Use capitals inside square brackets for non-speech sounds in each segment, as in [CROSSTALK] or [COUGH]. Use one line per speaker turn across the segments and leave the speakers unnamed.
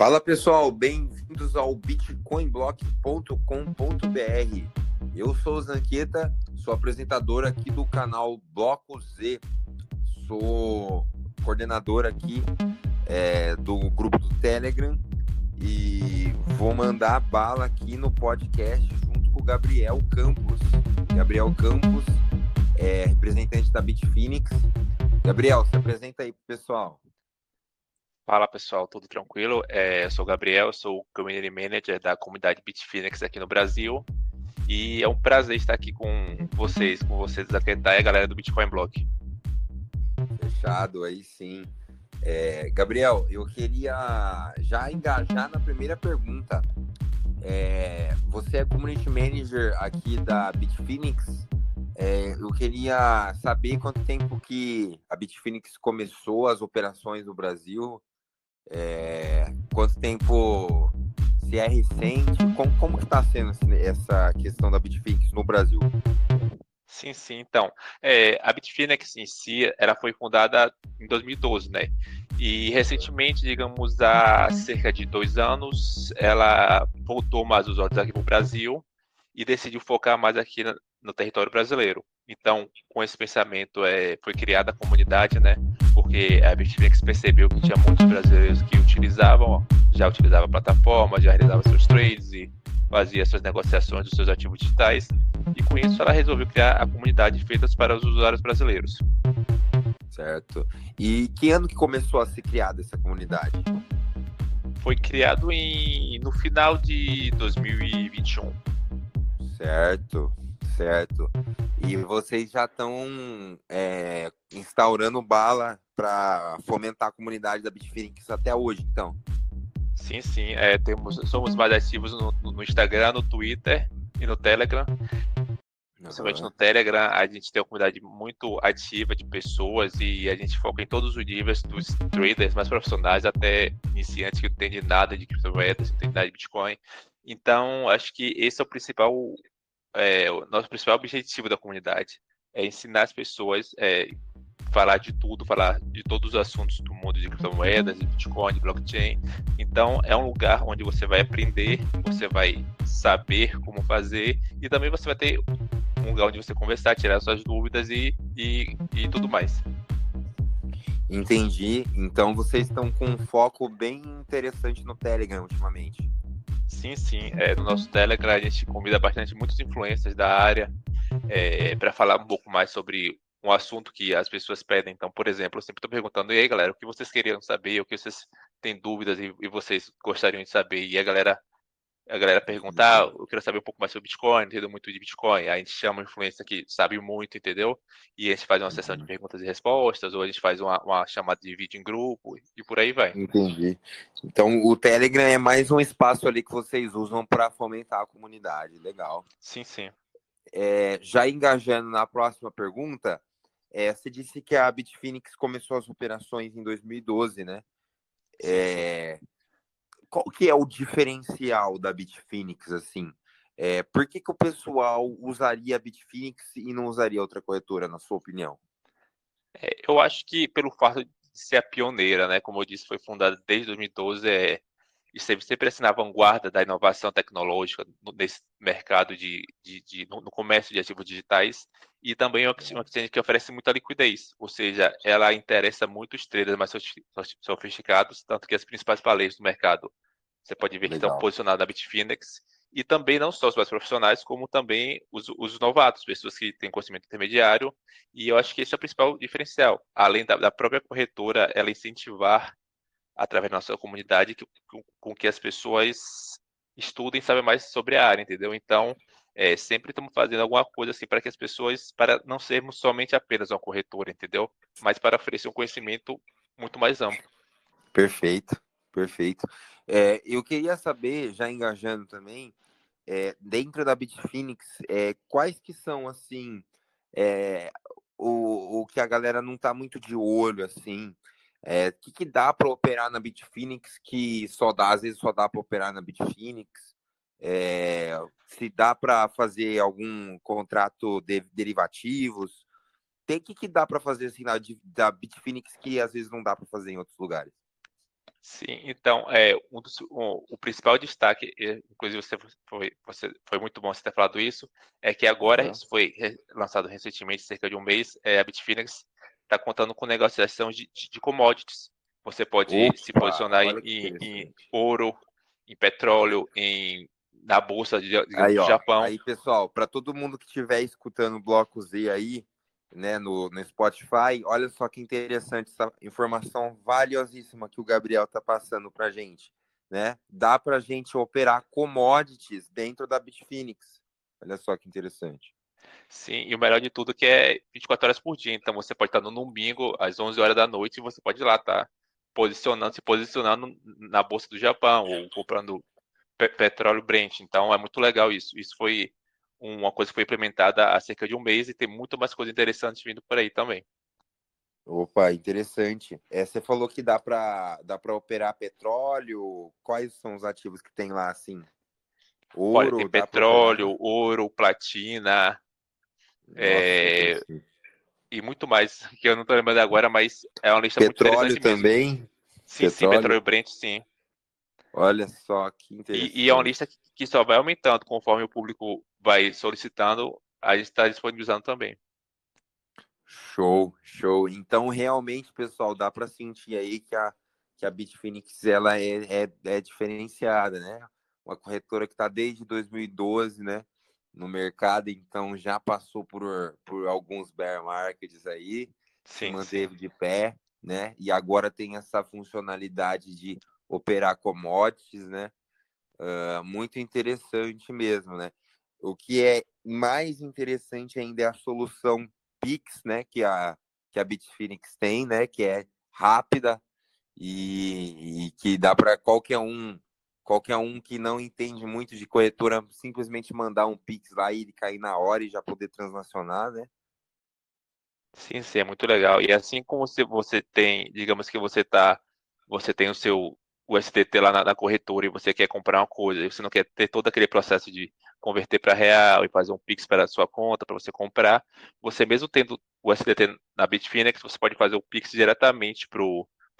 Fala pessoal, bem-vindos ao bitcoinblock.com.br. Eu sou o Zanqueta, sou apresentador aqui do canal Bloco Z, sou coordenador aqui é, do grupo do Telegram e vou mandar bala aqui no podcast junto com o Gabriel Campos. Gabriel Campos é representante da Bitfinex. Gabriel, se apresenta aí pro pessoal.
Fala pessoal, tudo tranquilo? É, eu sou o Gabriel, sou o Community Manager da comunidade Bitfinex aqui no Brasil. E é um prazer estar aqui com vocês, com vocês da galera do Bitcoin Block.
Fechado, aí sim. É, Gabriel, eu queria já engajar na primeira pergunta. É, você é Community Manager aqui da Bitfinex. É, eu queria saber quanto tempo que a Bitfinex começou as operações no Brasil é, quanto tempo se é recente? Como, como que está sendo essa questão da Bitfinex no Brasil?
Sim, sim. Então, é, a Bitfinex em si, ela foi fundada em 2012, né? E recentemente, digamos, há cerca de dois anos, ela voltou mais os olhos aqui para o Brasil e decidiu focar mais aqui no, no território brasileiro. Então, com esse pensamento, é, foi criada a comunidade, né? Porque a Bitfinex percebeu que tinha muitos brasileiros que utilizavam, já utilizavam a plataforma, já realizavam seus trades e fazia suas negociações dos seus ativos digitais. E com isso, ela resolveu criar a comunidade feita para os usuários brasileiros.
Certo. E que ano que começou a ser criada essa comunidade?
Foi criado em, no final de 2021.
Certo certo. E vocês já estão é, instaurando bala para fomentar a comunidade da Bitfinex até hoje, então?
Sim, sim. É, temos, somos mais ativos no, no, Instagram, no Twitter e no Telegram. Principalmente no Telegram, a gente tem uma comunidade muito ativa de pessoas e a gente foca em todos os níveis, dos traders mais profissionais até iniciantes que não entendem nada de criptomoedas, não entendem nada de Bitcoin. Então, acho que esse é o principal é, o nosso principal objetivo da comunidade é ensinar as pessoas é, falar de tudo, falar de todos os assuntos do mundo de criptomoedas, de Bitcoin, de blockchain. Então, é um lugar onde você vai aprender, você vai saber como fazer e também você vai ter um lugar onde você conversar, tirar suas dúvidas e, e, e tudo mais.
Entendi. Então, vocês estão com um foco bem interessante no Telegram ultimamente.
Sim, sim. É, no nosso Telegram a gente convida bastante muitos influencers da área é, para falar um pouco mais sobre um assunto que as pessoas pedem. Então, por exemplo, eu sempre estou perguntando, e aí galera, o que vocês queriam saber, o que vocês têm dúvidas e, e vocês gostariam de saber? E a galera a galera perguntar, ah, eu quero saber um pouco mais sobre Bitcoin, entendo muito de Bitcoin. Aí a gente chama um influencer que sabe muito, entendeu? E a gente faz uma sessão de uhum. perguntas e respostas, ou a gente faz uma, uma chamada de vídeo em grupo, e por aí vai.
Entendi. Então o Telegram é mais um espaço ali que vocês usam para fomentar a comunidade. Legal.
Sim, sim.
É, já engajando na próxima pergunta, é, você disse que a Bitfinex começou as operações em 2012, né? É, qual que é o diferencial da Bitfinex, assim? É, por que, que o pessoal usaria a Bitfinex e não usaria outra corretora, na sua opinião?
É, eu acho que pelo fato de ser a pioneira, né? Como eu disse, foi fundada desde 2012, é, esteve sempre assim na vanguarda da inovação tecnológica nesse mercado de, de, de no, no, comércio de ativos digitais. E também é uma exchange que oferece muita liquidez, ou seja, ela interessa muito os traders mais sofisticados, tanto que as principais palestras do mercado. Você pode ver Legal. que estão posicionadas na Bitfinex. E também não só os mais profissionais, como também os, os, novatos, pessoas que têm conhecimento intermediário, e eu acho que esse é o principal diferencial, além da, da própria corretora, ela incentivar através da nossa comunidade, que, com, com que as pessoas estudem saibam mais sobre a área, entendeu? Então, é, sempre estamos fazendo alguma coisa assim para que as pessoas, para não sermos somente apenas uma corretora, entendeu? Mas para oferecer um conhecimento muito mais amplo.
Perfeito, perfeito. É, eu queria saber, já engajando também, é, dentro da Bitfinex, é, quais que são, assim, é, o, o que a galera não está muito de olho, assim, é, o que, que dá para operar na Bitfinex que só dá, às vezes só dá para operar na Bitfinex? É, se dá para fazer algum contrato de derivativos? Tem que que dá para fazer assim na, da Bitfinex que às vezes não dá para fazer em outros lugares?
Sim, então, é, um dos, um, o principal destaque, inclusive você foi, você, foi muito bom você ter falado isso, é que agora, uhum. isso foi lançado recentemente, cerca de um mês, é, a Bitfinex está contando com negociação de, de, de commodities. Você pode Opa, se posicionar em, em, ouro, em petróleo, em, na bolsa de,
aí,
do Japão.
Aí, pessoal, para todo mundo que estiver escutando o Bloco Z aí, né, no, no Spotify, olha só que interessante essa informação valiosíssima que o Gabriel está passando para gente. Né? Dá para a gente operar commodities dentro da Bitfinex. Olha só que interessante.
Sim, e o melhor de tudo é que é 24 horas por dia. Então você pode estar no domingo, às 11 horas da noite, e você pode ir lá estar tá posicionando, se posicionando na Bolsa do Japão, ou comprando petróleo Brent. Então é muito legal isso. Isso foi uma coisa que foi implementada há cerca de um mês e tem muito mais coisas interessantes vindo por aí também.
Opa, interessante. É, você falou que dá para dá para operar petróleo. Quais são os ativos que tem lá assim?
Ouro, Olha, tem petróleo, ouro, platina, Nossa, é... e muito mais que eu não estou lembrando agora, mas é uma lista
petróleo
muito
interessante também.
Mesmo. Sim, petróleo. sim, petróleo Brent, sim.
Olha só que interessante.
E, e, é uma lista que só vai aumentando conforme o público vai solicitando, a gente está disponibilizando também.
Show, show. Então, realmente, pessoal, dá para sentir aí que a, que a Bitfinex ela é, é, é diferenciada, né? Uma corretora que está desde 2012, né? No mercado, então já passou por, por alguns bear markets aí, sim, se manteve sim. de pé, né? E agora tem essa funcionalidade de operar commodities, né? Uh, muito interessante mesmo, né? O que é mais interessante ainda é a solução Pix, né? Que a, que a Bitfinex tem, né? Que é rápida e, e que dá para qualquer um qualquer um que não entende muito de corretora simplesmente mandar um Pix lá e ele cair na hora e já poder transacionar, né?
Sim, sim, é muito legal. E assim como você, você tem, digamos que você tá, você tem o seu o STT lá na, na, corretora e você quer comprar uma coisa, e você não quer ter todo aquele processo de converter para real e fazer um Pix para a sua conta para você comprar, você mesmo tendo o STT na Bitfinex, você pode fazer o Pix diretamente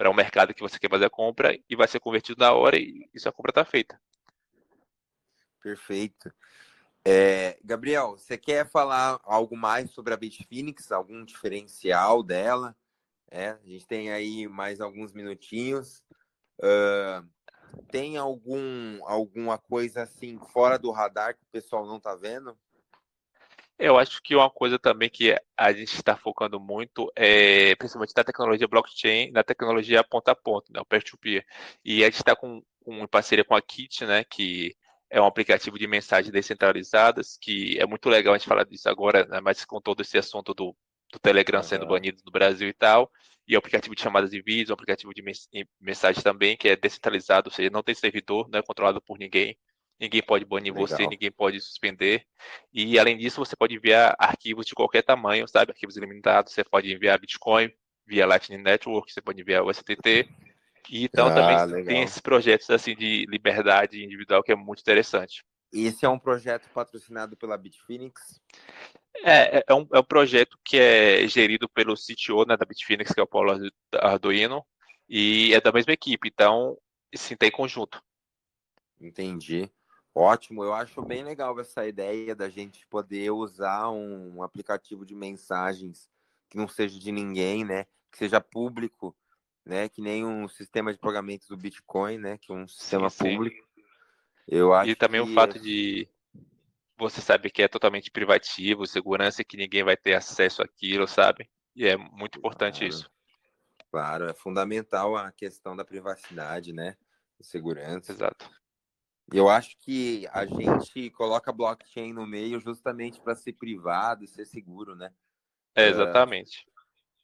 para o um mercado que você quer fazer a compra e vai ser convertido na hora e, e sua compra está feita.
Perfeito. É, Gabriel, você quer falar algo mais sobre a Bitfinex, algum diferencial dela? É, a gente tem aí mais alguns minutinhos. Uh, tem algum alguma coisa assim fora do radar que o pessoal não está vendo?
Eu acho que uma coisa também que a gente está focando muito é principalmente na tecnologia blockchain, na tecnologia ponta a ponta, né, o peer-to-peer. E a gente está com, com parceria com a Kit, né, que é um aplicativo de mensagens descentralizadas, que é muito legal a gente falar disso agora, né, mas com todo esse assunto do, do Telegram sendo banido no Brasil e tal e o aplicativo de chamadas de vídeo, um aplicativo de mensagem também, que é descentralizado, ou seja, não tem servidor, não é controlado por ninguém. Ninguém pode banir Legal. você, ninguém pode suspender. E além disso, você pode enviar arquivos de qualquer tamanho, sabe? Arquivos ilimitados, você pode enviar Bitcoin via Lightning Network, você pode enviar o STT. E então ah, também legal. tem esses projetos assim de liberdade individual que é muito interessante.
Esse é um projeto patrocinado pela Bitfinex?
É, é, é um, é um projeto que é gerido pelo CTO né, da Bitfinex, que é o Paulo Arduino, e é da mesma equipe, então sim, tem conjunto.
Entendi. Ótimo, eu acho bem legal essa ideia da gente poder usar um aplicativo de mensagens que não seja de ninguém, né? Que seja público, né? Que nem um sistema de pagamentos do Bitcoin, né? Que é um sistema sim, público. Sim.
Eu acho e também que... o fato de você sabe que é totalmente privativo, segurança que ninguém vai ter acesso àquilo, sabe? E é muito importante
claro.
isso.
Claro, é fundamental a questão da privacidade, né? Segurança.
Exato.
Eu acho que a gente coloca blockchain no meio justamente para ser privado e ser seguro, né?
É, exatamente.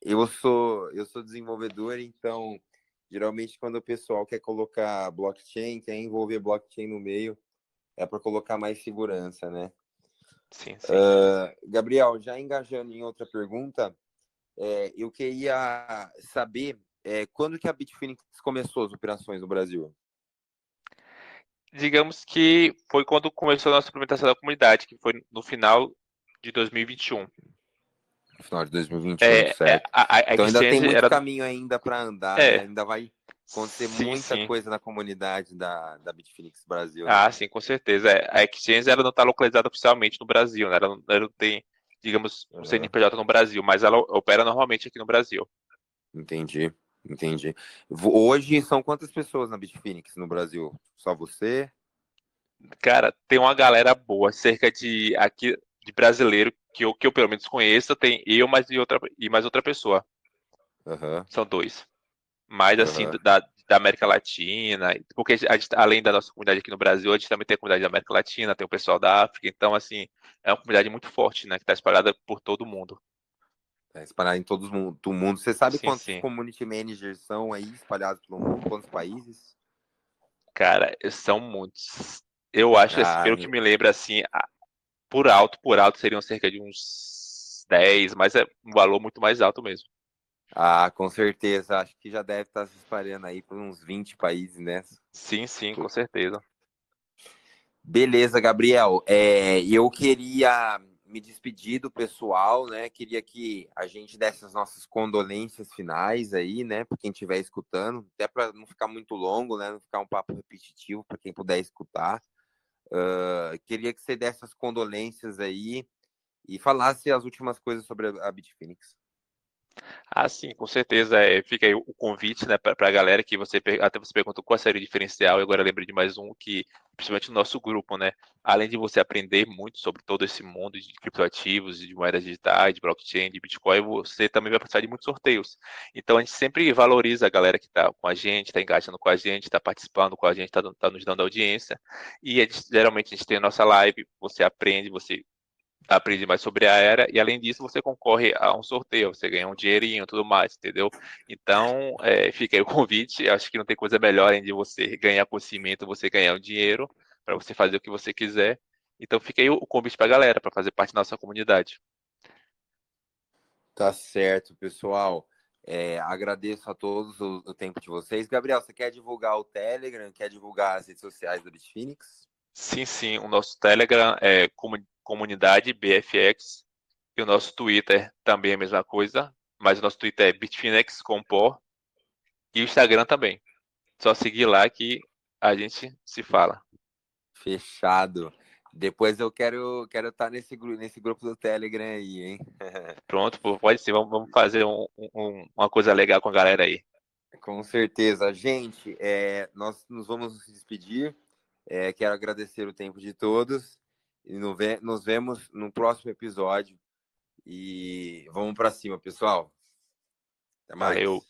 Eu sou eu sou desenvolvedor, então geralmente quando o pessoal quer colocar blockchain, quer envolver blockchain no meio, é para colocar mais segurança, né?
Sim, sim.
Uh, Gabriel, já engajando em outra pergunta, é, eu queria saber é, quando que a Bitfinex começou as operações no Brasil?
Digamos que foi quando começou a nossa implementação da comunidade, que foi no final de 2021.
No final de 2021, é, certo. É, a, a então ainda tem muito era... caminho ainda para andar, é. né? ainda vai acontecer sim, muita sim. coisa na comunidade da, da Bitfinex Brasil.
Né? Ah, sim, com certeza. É, a Exchange ela não está localizada oficialmente no Brasil, né? ela, não, ela não tem, digamos, um CNPJ no Brasil, mas ela opera normalmente aqui no Brasil.
Entendi, entendi. Hoje são quantas pessoas na Bitfinex no Brasil? Só você?
Cara, tem uma galera boa, cerca de aqui de brasileiro que eu, que eu pelo menos conheço, tem eu mais e outra e mais outra pessoa.
Uhum.
São dois. Mais assim uhum. da, da América Latina, porque gente, além da nossa comunidade aqui no Brasil, a gente também tem a comunidade da América Latina, tem o pessoal da África, então assim, é uma comunidade muito forte, né, que está espalhada por todo o mundo.
Espalhada em todo o mundo. Você sabe sim, quantos sim. community managers são aí espalhados pelo mundo? Quantos países?
Cara, são muitos. Eu acho, ah, pelo que me lembra, assim, por alto, por alto, seriam cerca de uns 10, mas é um valor muito mais alto mesmo.
Ah, com certeza. Acho que já deve estar se espalhando aí por uns 20 países, né?
Sim, sim, com certeza.
Beleza, Gabriel. É, eu queria me despedir do pessoal, né? Queria que a gente desse as nossas condolências finais aí, né? Para quem estiver escutando, até para não ficar muito longo, né? Não ficar um papo repetitivo para quem puder escutar. Uh, queria que você desse as condolências aí e falasse as últimas coisas sobre a Bitfinex.
Ah, sim, com certeza. É, fica aí o convite né, para a galera que você até você perguntou qual seria o diferencial, e agora lembrei de mais um que, principalmente no nosso grupo, né? Além de você aprender muito sobre todo esse mundo de criptoativos, de moedas digitais, de blockchain, de Bitcoin, você também vai participar de muitos sorteios. Então a gente sempre valoriza a galera que está com a gente, está engajando com a gente, está participando com a gente, está tá nos dando audiência. E geralmente a gente tem a nossa live, você aprende, você aprende mais sobre a era e além disso você concorre a um sorteio, você ganha um dinheirinho e tudo mais, entendeu? Então é, fica aí o [LAUGHS] convite, acho que não tem coisa melhor além de você ganhar conhecimento, você ganhar um dinheiro para você fazer o que você quiser. Então fica aí o convite para a galera para fazer parte da nossa comunidade.
Tá certo, pessoal. É, agradeço a todos o, o, tempo de vocês. Gabriel, você quer divulgar o Telegram? Quer divulgar as redes sociais do Bitfinex?
Sim, sim. O nosso Telegram é comunidade BFX e o nosso Twitter também é a mesma coisa, mas o nosso Twitter é Bitfinex Compor e o Instagram também. Só seguir lá que a gente se fala.
Fechado. Depois eu quero quero estar nesse grupo nesse grupo do Telegram aí, hein? [LAUGHS]
Pronto, pode ser. Vamos, vamos fazer um, um, uma coisa legal com a galera aí.
Com certeza. Gente, é, nós nos vamos nos despedir. É, quero agradecer o tempo de todos e nos vemos no próximo episódio. E vamos para cima, pessoal.
Até mais. Valeu.